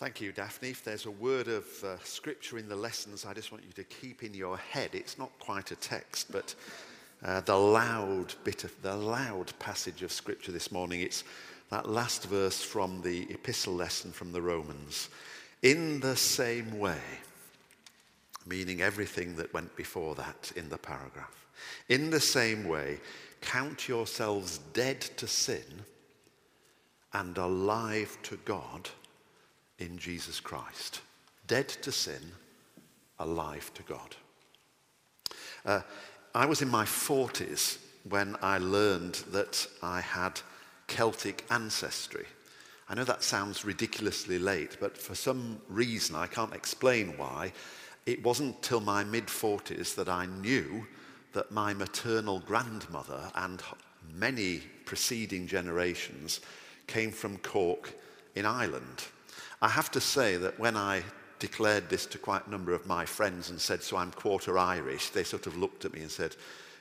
Thank you, Daphne. If there's a word of uh, scripture in the lessons, I just want you to keep in your head. It's not quite a text, but uh, the loud bit of the loud passage of scripture this morning. It's that last verse from the epistle lesson from the Romans. In the same way, meaning everything that went before that in the paragraph. In the same way, count yourselves dead to sin and alive to God in Jesus Christ. Dead to sin, alive to God. Uh, I was in my 40s when I learned that I had Celtic ancestry. I know that sounds ridiculously late, but for some reason, I can't explain why, it wasn't till my mid 40s that I knew that my maternal grandmother and many preceding generations came from Cork in Ireland. I have to say that when I declared this to quite a number of my friends and said, So I'm quarter Irish, they sort of looked at me and said,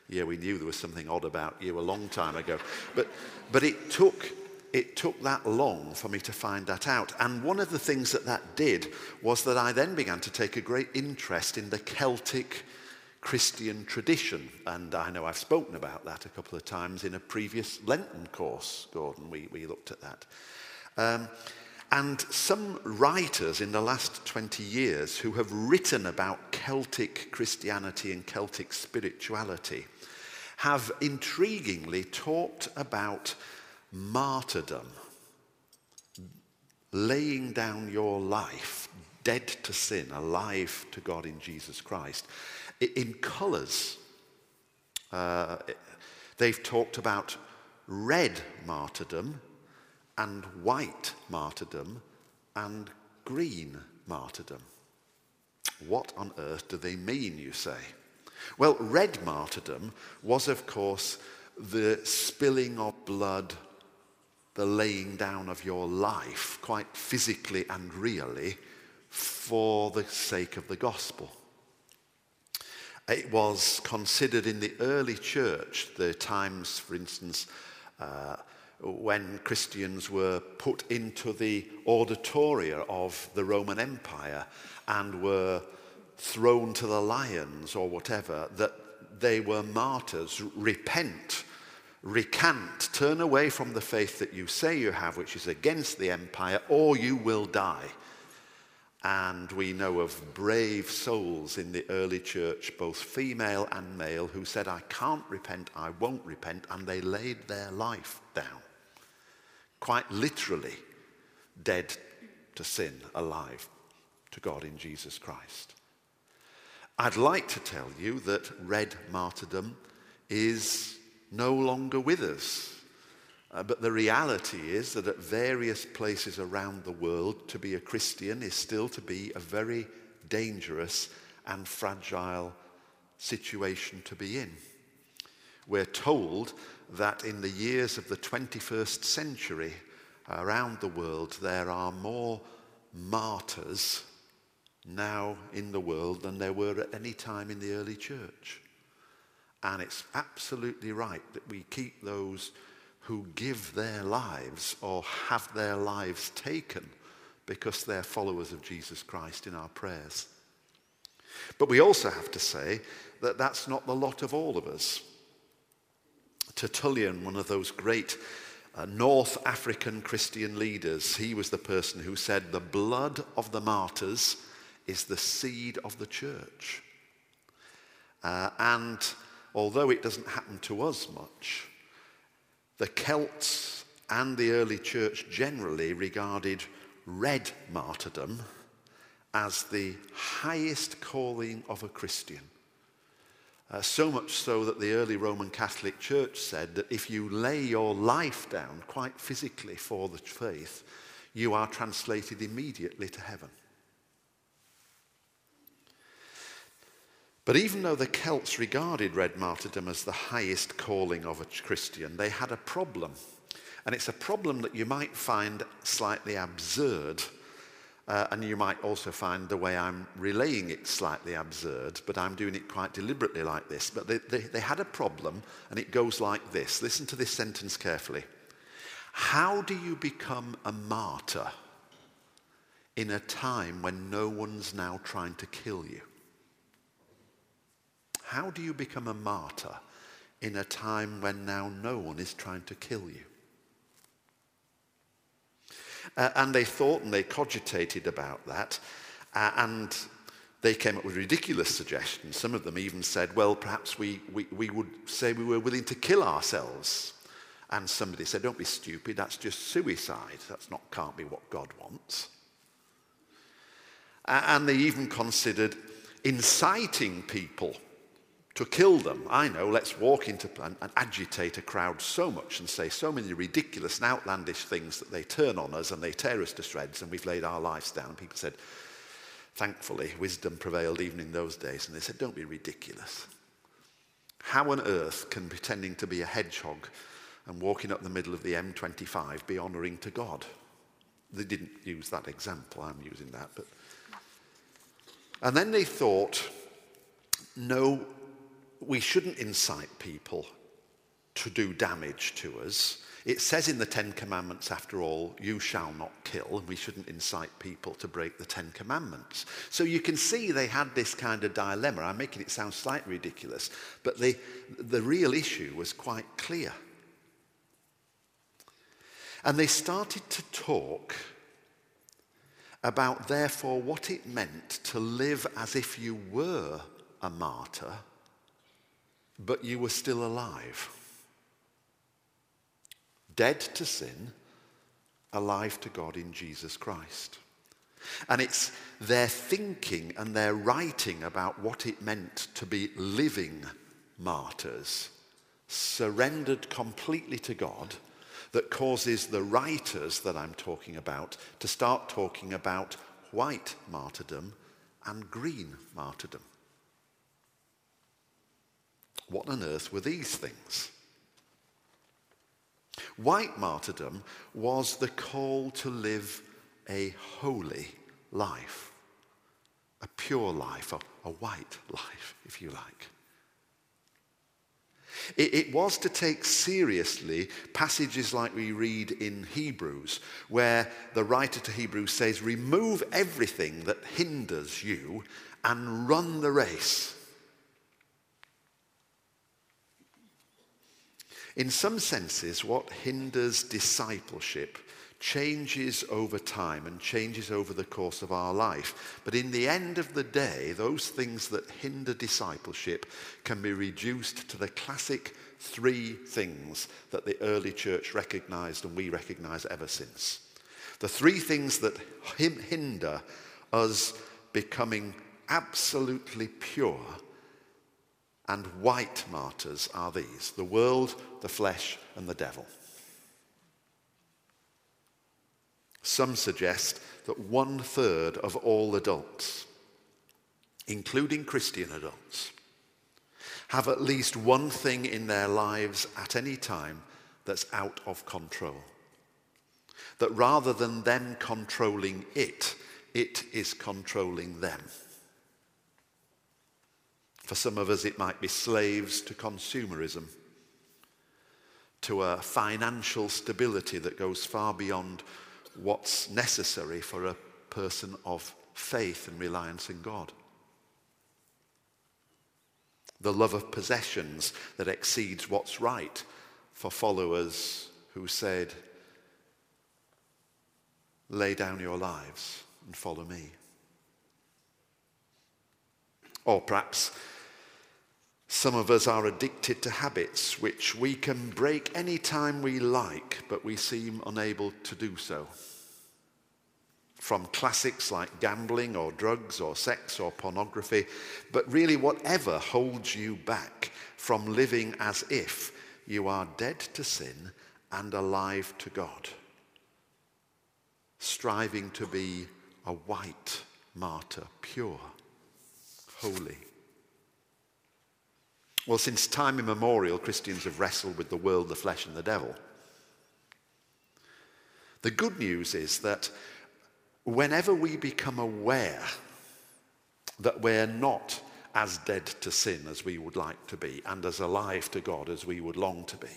Yeah, we knew there was something odd about you a long time ago. But, but it, took, it took that long for me to find that out. And one of the things that that did was that I then began to take a great interest in the Celtic Christian tradition. And I know I've spoken about that a couple of times in a previous Lenten course, Gordon. We, we looked at that. Um, and some writers in the last 20 years who have written about Celtic Christianity and Celtic spirituality have intriguingly talked about martyrdom, laying down your life, dead to sin, alive to God in Jesus Christ, in colours. Uh, they've talked about red martyrdom and white martyrdom and green martyrdom. What on earth do they mean, you say? Well, red martyrdom was, of course, the spilling of blood, the laying down of your life, quite physically and really, for the sake of the gospel. It was considered in the early church, the times, for instance, uh, when Christians were put into the auditoria of the Roman Empire and were thrown to the lions or whatever, that they were martyrs. Repent, recant, turn away from the faith that you say you have, which is against the empire, or you will die. And we know of brave souls in the early church, both female and male, who said, I can't repent, I won't repent, and they laid their life down quite literally dead to sin, alive to God in Jesus Christ. I'd like to tell you that red martyrdom is no longer with us. Uh, but the reality is that at various places around the world, to be a Christian is still to be a very dangerous and fragile situation to be in. We're told that in the years of the 21st century around the world, there are more martyrs now in the world than there were at any time in the early church. And it's absolutely right that we keep those who give their lives or have their lives taken because they're followers of Jesus Christ in our prayers. But we also have to say that that's not the lot of all of us. Tertullian, one of those great uh, North African Christian leaders, he was the person who said, The blood of the martyrs is the seed of the church. Uh, and although it doesn't happen to us much, the Celts and the early church generally regarded red martyrdom as the highest calling of a Christian. Uh, so much so that the early Roman Catholic Church said that if you lay your life down quite physically for the faith, you are translated immediately to heaven. But even though the Celts regarded red martyrdom as the highest calling of a Christian, they had a problem. And it's a problem that you might find slightly absurd uh, and you might also find the way I'm relaying it slightly absurd, but I'm doing it quite deliberately like this. But they, they, they had a problem, and it goes like this. Listen to this sentence carefully. How do you become a martyr in a time when no one's now trying to kill you? How do you become a martyr in a time when now no one is trying to kill you? Uh, and they thought and they cogitated about that, uh, and they came up with ridiculous suggestions. Some of them even said, well, perhaps we, we, we would say we were willing to kill ourselves. And somebody said, don't be stupid, that's just suicide. That's not, can't be what God wants. Uh, and they even considered inciting people to kill them. I know, let's walk into and, and, agitate a crowd so much and say so many ridiculous and outlandish things that they turn on us and they tear us to shreds and we've laid our lives down. People said, thankfully, wisdom prevailed even in those days. And they said, don't be ridiculous. How on earth can pretending to be a hedgehog and walking up the middle of the M25 be honouring to God? They didn't use that example, I'm using that. But... And then they thought, no, we shouldn't incite people to do damage to us. It says in the Ten Commandments, after all, you shall not kill, and we shouldn't incite people to break the Ten Commandments. So you can see they had this kind of dilemma. I'm making it sound slightly ridiculous, but the, the real issue was quite clear. And they started to talk about, therefore, what it meant to live as if you were a martyr but you were still alive. Dead to sin, alive to God in Jesus Christ. And it's their thinking and their writing about what it meant to be living martyrs, surrendered completely to God, that causes the writers that I'm talking about to start talking about white martyrdom and green martyrdom. What on earth were these things? White martyrdom was the call to live a holy life, a pure life, a, a white life, if you like. It, it, was to take seriously passages like we read in Hebrews, where the writer to Hebrews says, Remove everything that hinders you and run the race In some senses, what hinders discipleship changes over time and changes over the course of our life. But in the end of the day, those things that hinder discipleship can be reduced to the classic three things that the early church recognized and we recognize ever since. The three things that hinder us becoming absolutely pure and white martyrs are these the world, the flesh, and the devil. Some suggest that one third of all adults, including Christian adults, have at least one thing in their lives at any time that's out of control. That rather than them controlling it, it is controlling them. For some of us, it might be slaves to consumerism, to a financial stability that goes far beyond what's necessary for a person of faith and reliance in God. The love of possessions that exceeds what's right for followers who said, lay down your lives and follow me. Or perhaps some of us are addicted to habits which we can break any time we like, but we seem unable to do so. From classics like gambling or drugs or sex or pornography, but really whatever holds you back from living as if you are dead to sin and alive to God. Striving to be a white martyr, pure, holy. Well, since time immemorial, Christians have wrestled with the world, the flesh, and the devil. The good news is that whenever we become aware that we're not as dead to sin as we would like to be and as alive to God as we would long to be,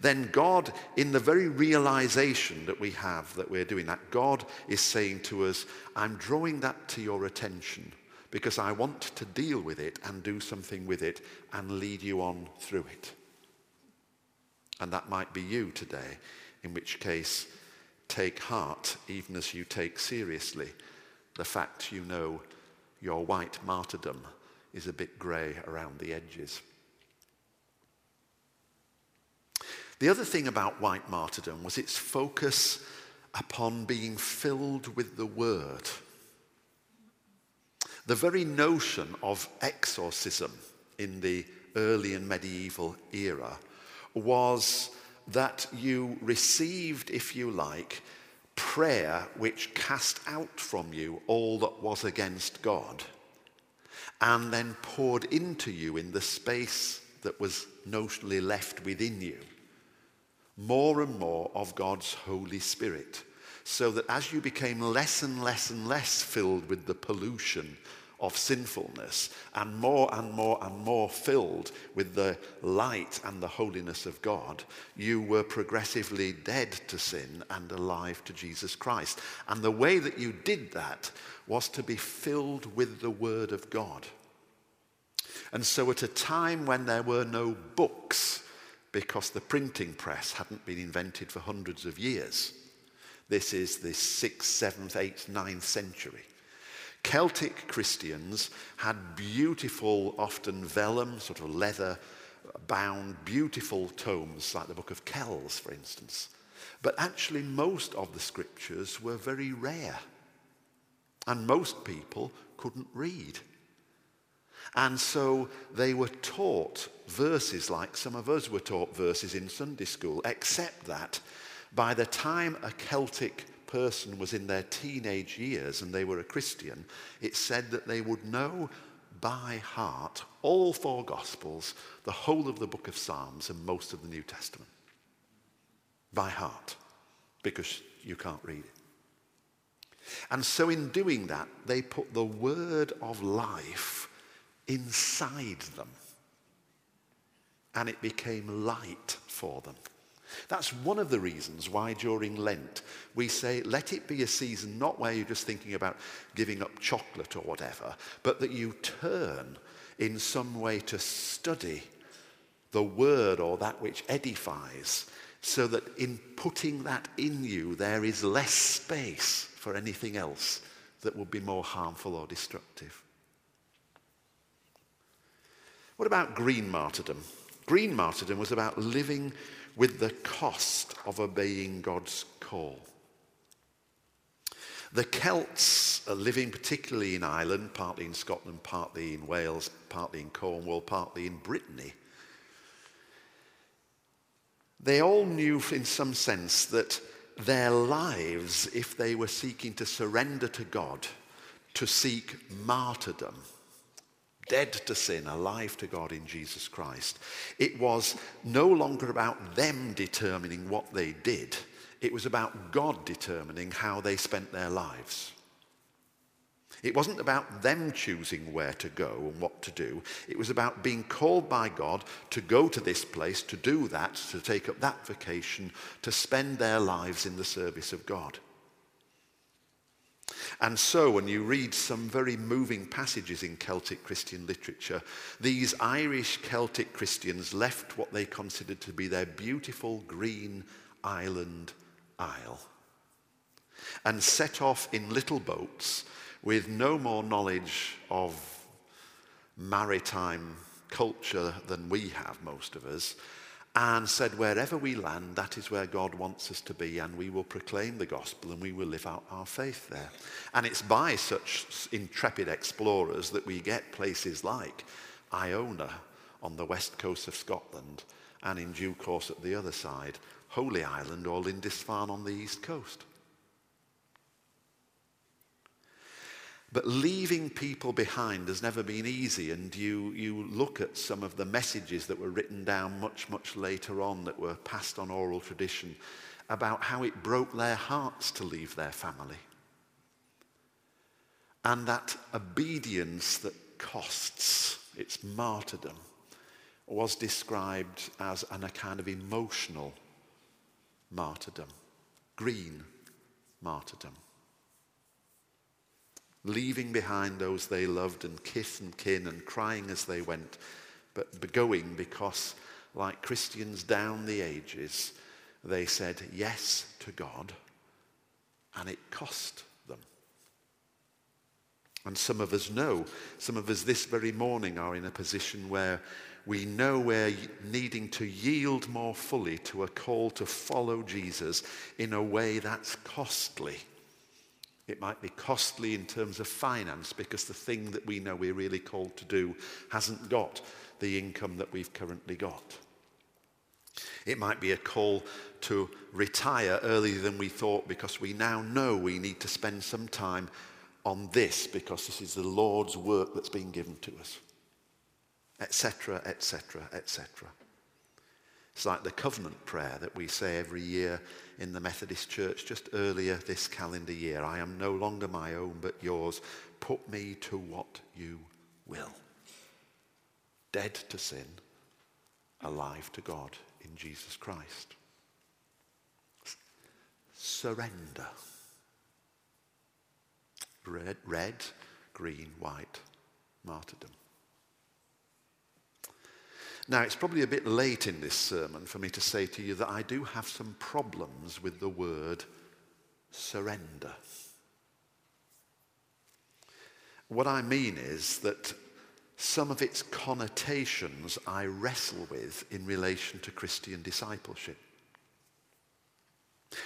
then God, in the very realization that we have that we're doing that, God is saying to us, I'm drawing that to your attention because I want to deal with it and do something with it and lead you on through it. And that might be you today, in which case, take heart even as you take seriously the fact you know your white martyrdom is a bit grey around the edges. The other thing about white martyrdom was its focus upon being filled with the word. The very notion of exorcism in the early and medieval era was that you received, if you like, prayer which cast out from you all that was against God and then poured into you in the space that was notionally left within you more and more of God's Holy Spirit. So that as you became less and less and less filled with the pollution of sinfulness and more and more and more filled with the light and the holiness of God, you were progressively dead to sin and alive to Jesus Christ. And the way that you did that was to be filled with the Word of God. And so, at a time when there were no books, because the printing press hadn't been invented for hundreds of years, this is the 6th, 7th, 8th, 9th century. Celtic Christians had beautiful, often vellum, sort of leather bound, beautiful tomes, like the Book of Kells, for instance. But actually, most of the scriptures were very rare. And most people couldn't read. And so they were taught verses like some of us were taught verses in Sunday school, except that by the time a Celtic person was in their teenage years and they were a Christian, it said that they would know by heart all four Gospels, the whole of the book of Psalms, and most of the New Testament. By heart, because you can't read it. And so, in doing that, they put the word of life inside them. And it became light for them. That's one of the reasons why during Lent we say, let it be a season not where you're just thinking about giving up chocolate or whatever, but that you turn in some way to study the word or that which edifies, so that in putting that in you, there is less space for anything else that would be more harmful or destructive. What about green martyrdom? Green martyrdom was about living with the cost of obeying God's call. The Celts living particularly in Ireland, partly in Scotland, partly in Wales, partly in Cornwall, partly in Brittany. They all knew, in some sense, that their lives, if they were seeking to surrender to God, to seek martyrdom, dead to sin, alive to God in Jesus Christ. It was no longer about them determining what they did, it was about God determining how they spent their lives. It wasn't about them choosing where to go and what to do. It was about being called by God to go to this place, to do that, to take up that vocation, to spend their lives in the service of God. And so, when you read some very moving passages in Celtic Christian literature, these Irish Celtic Christians left what they considered to be their beautiful green island isle and set off in little boats with no more knowledge of maritime culture than we have, most of us, and said, Wherever we land, that is where God wants us to be, and we will proclaim the gospel and we will live out our faith there. And it's by such intrepid explorers that we get places like Iona on the west coast of Scotland, and in due course at the other side, Holy Island or Lindisfarne on the east coast. But leaving people behind has never been easy, and you, you look at some of the messages that were written down much, much later on that were passed on oral tradition about how it broke their hearts to leave their family. And that obedience that costs, it's martyrdom, was described as an, a kind of emotional martyrdom, green martyrdom. Leaving behind those they loved and kith and kin and crying as they went, but going because, like Christians down the ages, they said yes to God and it cost them. And some of us know, some of us this very morning are in a position where we know we're needing to yield more fully to a call to follow Jesus in a way that's costly. It might be costly in terms of finance because the thing that we know we're really called to do hasn't got the income that we've currently got. It might be a call to retire earlier than we thought because we now know we need to spend some time on this because this is the Lord's work that's been given to us etc., etc., etc. It's like the covenant prayer that we say every year in the Methodist Church just earlier this calendar year. I am no longer my own, but yours. Put me to what you will. Dead to sin, alive to God in Jesus Christ. Surrender. Red, red green, white, martyrdom. Now, it's probably a bit late in this sermon for me to say to you that I do have some problems with the word surrender. What I mean is that some of its connotations I wrestle with in relation to Christian discipleship.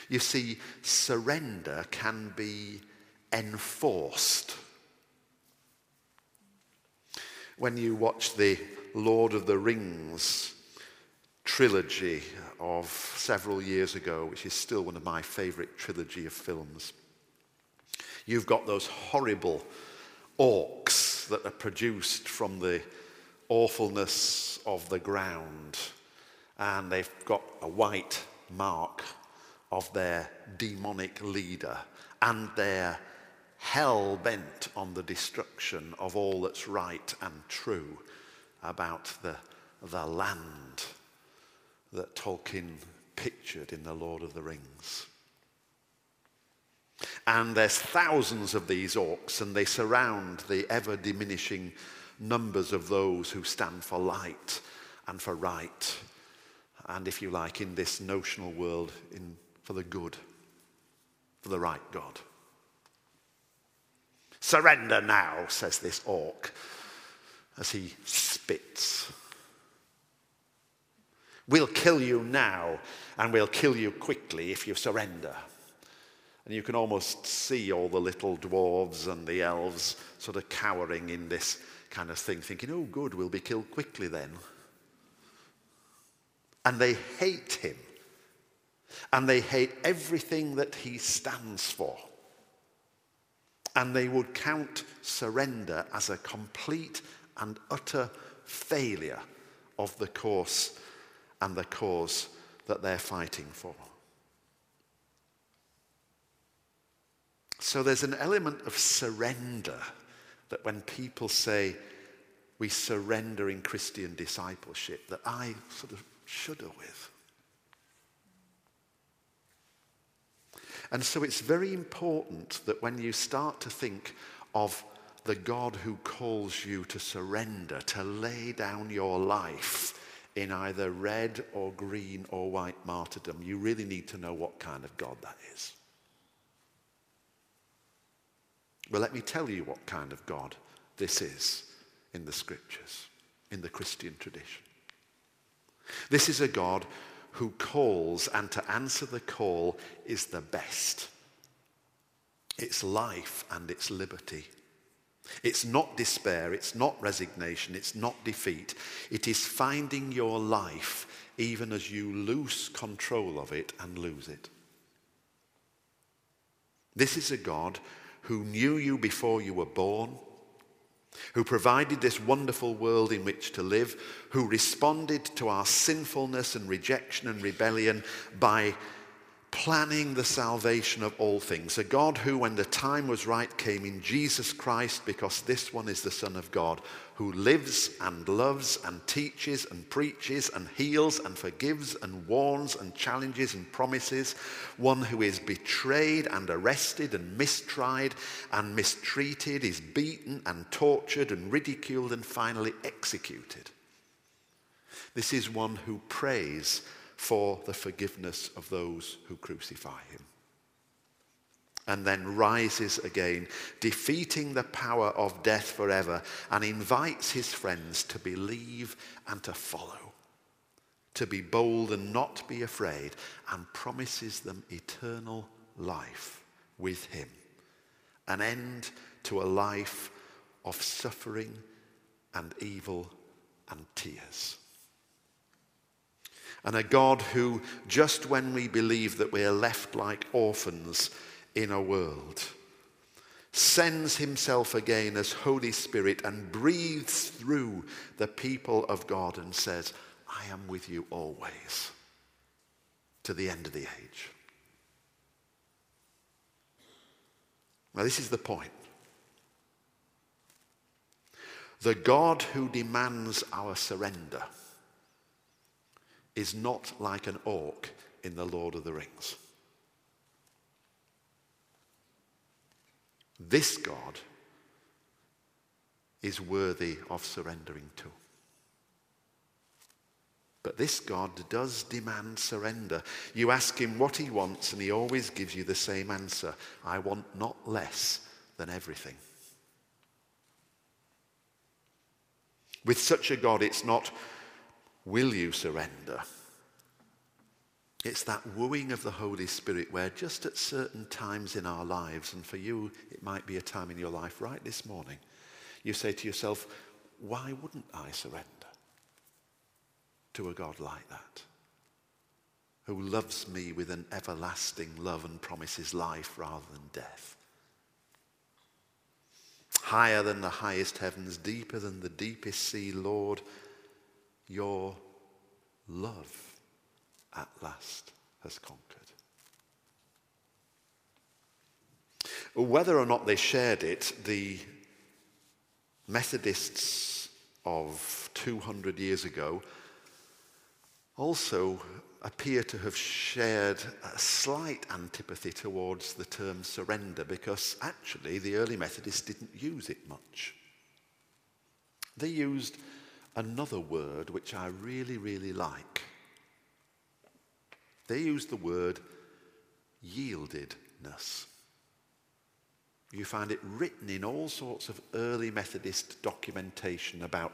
You see, surrender can be enforced. When you watch the Lord of the Rings trilogy of several years ago, which is still one of my favorite trilogy of films. You've got those horrible orcs that are produced from the awfulness of the ground, and they've got a white mark of their demonic leader, and they're hell bent on the destruction of all that's right and true about the, the land that Tolkien pictured in The Lord of the Rings. And there's thousands of these orcs, and they surround the ever diminishing numbers of those who stand for light and for right, and if you like, in this notional world, in, for the good, for the right God. Surrender now, says this orc as he spits. We'll kill you now, and we'll kill you quickly if you surrender. And you can almost see all the little dwarves and the elves sort of cowering in this kind of thing, thinking, oh, good, we'll be killed quickly then. And they hate him. And they hate everything that he stands for. And they would count surrender as a complete and utter failure of the course and the cause that they're fighting for. So there's an element of surrender that when people say we surrender in Christian discipleship, that I sort of shudder with. And so it's very important that when you start to think of the God who calls you to surrender, to lay down your life in either red or green or white martyrdom, you really need to know what kind of God that is. Well, let me tell you what kind of God this is in the scriptures, in the Christian tradition. This is a God who calls, and to answer the call is the best. It's life and it's liberty. It's not despair, it's not resignation, it's not defeat. It is finding your life even as you lose control of it and lose it. This is a God who knew you before you were born, who provided this wonderful world in which to live, who responded to our sinfulness and rejection and rebellion by planning the salvation of all things. A God who, when the time was right, came in Jesus Christ, because this one is the Son of God, who lives and loves and teaches and preaches and heals and forgives and warns and challenges and promises. One who is betrayed and arrested and mistried and mistreated, is beaten and tortured and ridiculed and finally executed. This is one who prays for the forgiveness of those who crucify him. And then rises again, defeating the power of death forever, and invites his friends to believe and to follow, to be bold and not be afraid, and promises them eternal life with him, an end to a life of suffering and evil and tears and a God who, just when we believe that we are left like orphans in a world, sends himself again as Holy Spirit and breathes through the people of God and says, I am with you always to the end of the age. Now, this is the point. The God who demands our surrender is not like an orc in The Lord of the Rings. This God is worthy of surrendering to. But this God does demand surrender. You ask him what he wants, and he always gives you the same answer I want not less than everything. With such a God, it's not Will you surrender? It's that wooing of the Holy Spirit where just at certain times in our lives, and for you it might be a time in your life right this morning, you say to yourself, why wouldn't I surrender to a God like that? Who loves me with an everlasting love and promises life rather than death. Higher than the highest heavens, deeper than the deepest sea, Lord, your love at last has conquered. Whether or not they shared it, the Methodists of 200 years ago also appear to have shared a slight antipathy towards the term surrender because actually the early Methodists didn't use it much. They used another word which I really, really like. They use the word yieldedness. You find it written in all sorts of early Methodist documentation about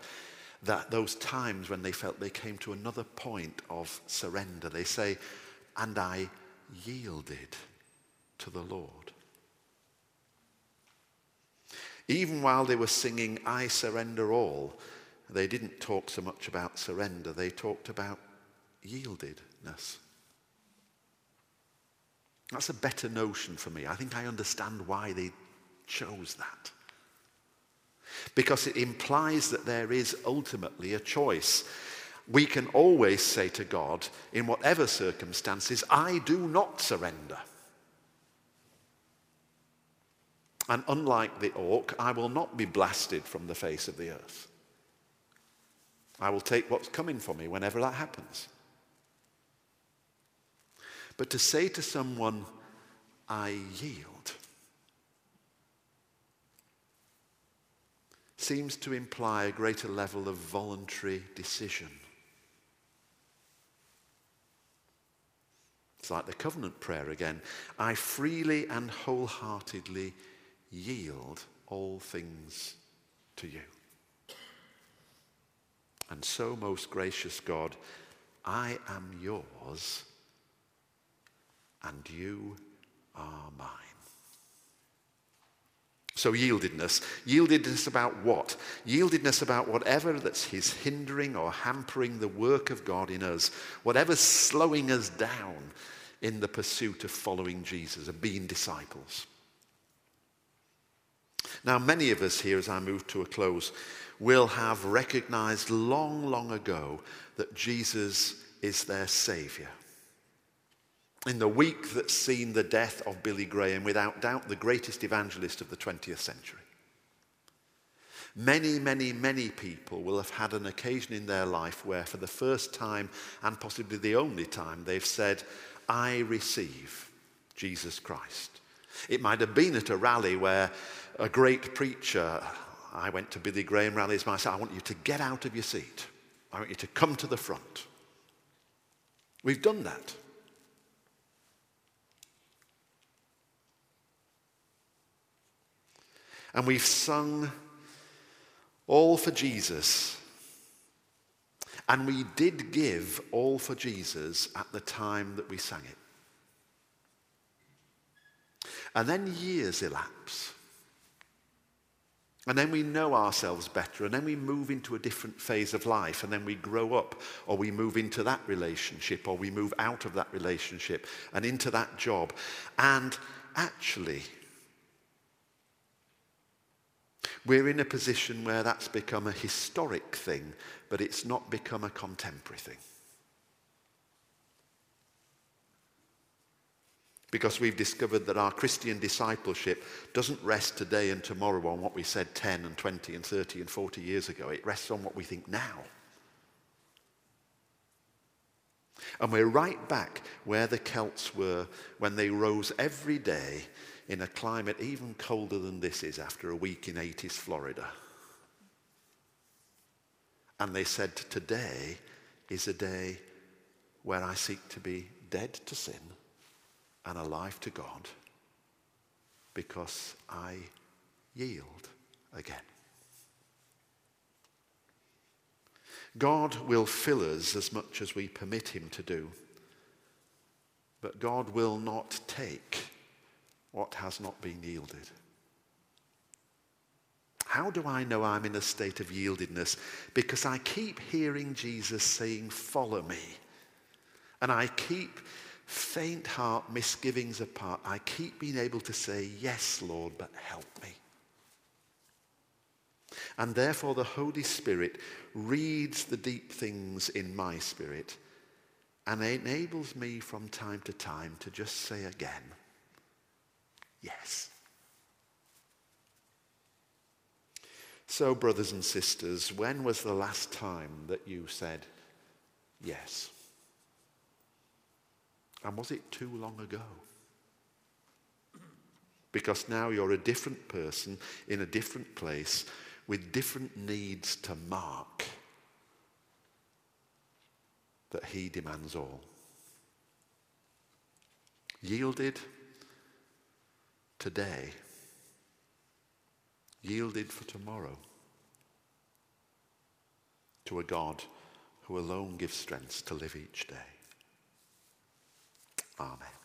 that those times when they felt they came to another point of surrender. They say, and I yielded to the Lord. Even while they were singing, I surrender all, they didn't talk so much about surrender, they talked about yieldedness. That's a better notion for me. I think I understand why they chose that. Because it implies that there is ultimately a choice. We can always say to God, in whatever circumstances, I do not surrender. And unlike the orc, I will not be blasted from the face of the earth. I will take what's coming for me whenever that happens. But to say to someone, I yield, seems to imply a greater level of voluntary decision. It's like the covenant prayer again. I freely and wholeheartedly yield all things to you. And so, most gracious God, I am yours and you are mine. So, yieldedness. Yieldedness about what? Yieldedness about whatever that's is hindering or hampering the work of God in us, whatever's slowing us down in the pursuit of following Jesus, of being disciples. Now, many of us here, as I move to a close, will have recognized long, long ago that Jesus is their Savior. in the week that's seen the death of Billy Graham, without doubt the greatest evangelist of the 20th century. Many, many, many people will have had an occasion in their life where, for the first time and possibly the only time, they've said, I receive Jesus Christ. It might have been at a rally where a great preacher, I went to Billy Graham rallies myself, I want you to get out of your seat. I want you to come to the front. We've done that. And we've sung all for Jesus. And we did give all for Jesus at the time that we sang it. And then years elapse. And then we know ourselves better, and then we move into a different phase of life, and then we grow up, or we move into that relationship, or we move out of that relationship and into that job. And actually, we're in a position where that's become a historic thing, but it's not become a contemporary thing. Because we've discovered that our Christian discipleship doesn't rest today and tomorrow on what we said 10 and 20 and 30 and 40 years ago. It rests on what we think now. And we're right back where the Celts were when they rose every day in a climate even colder than this is after a week in 80s Florida. And they said, Today is a day where I seek to be dead to sin and alive to God because I yield again. God will fill us as much as we permit Him to do, but God will not take what has not been yielded. How do I know I'm in a state of yieldedness? Because I keep hearing Jesus saying, Follow me. And I keep, faint heart, misgivings apart, I keep being able to say, Yes, Lord, but help me. And therefore, the Holy Spirit reads the deep things in my spirit and enables me from time to time to just say again, Yes. So, brothers and sisters, when was the last time that you said yes? And was it too long ago? Because now you're a different person in a different place with different needs to mark that He demands all. Yielded today, yielded for tomorrow to a God who alone gives strength to live each day. Amen.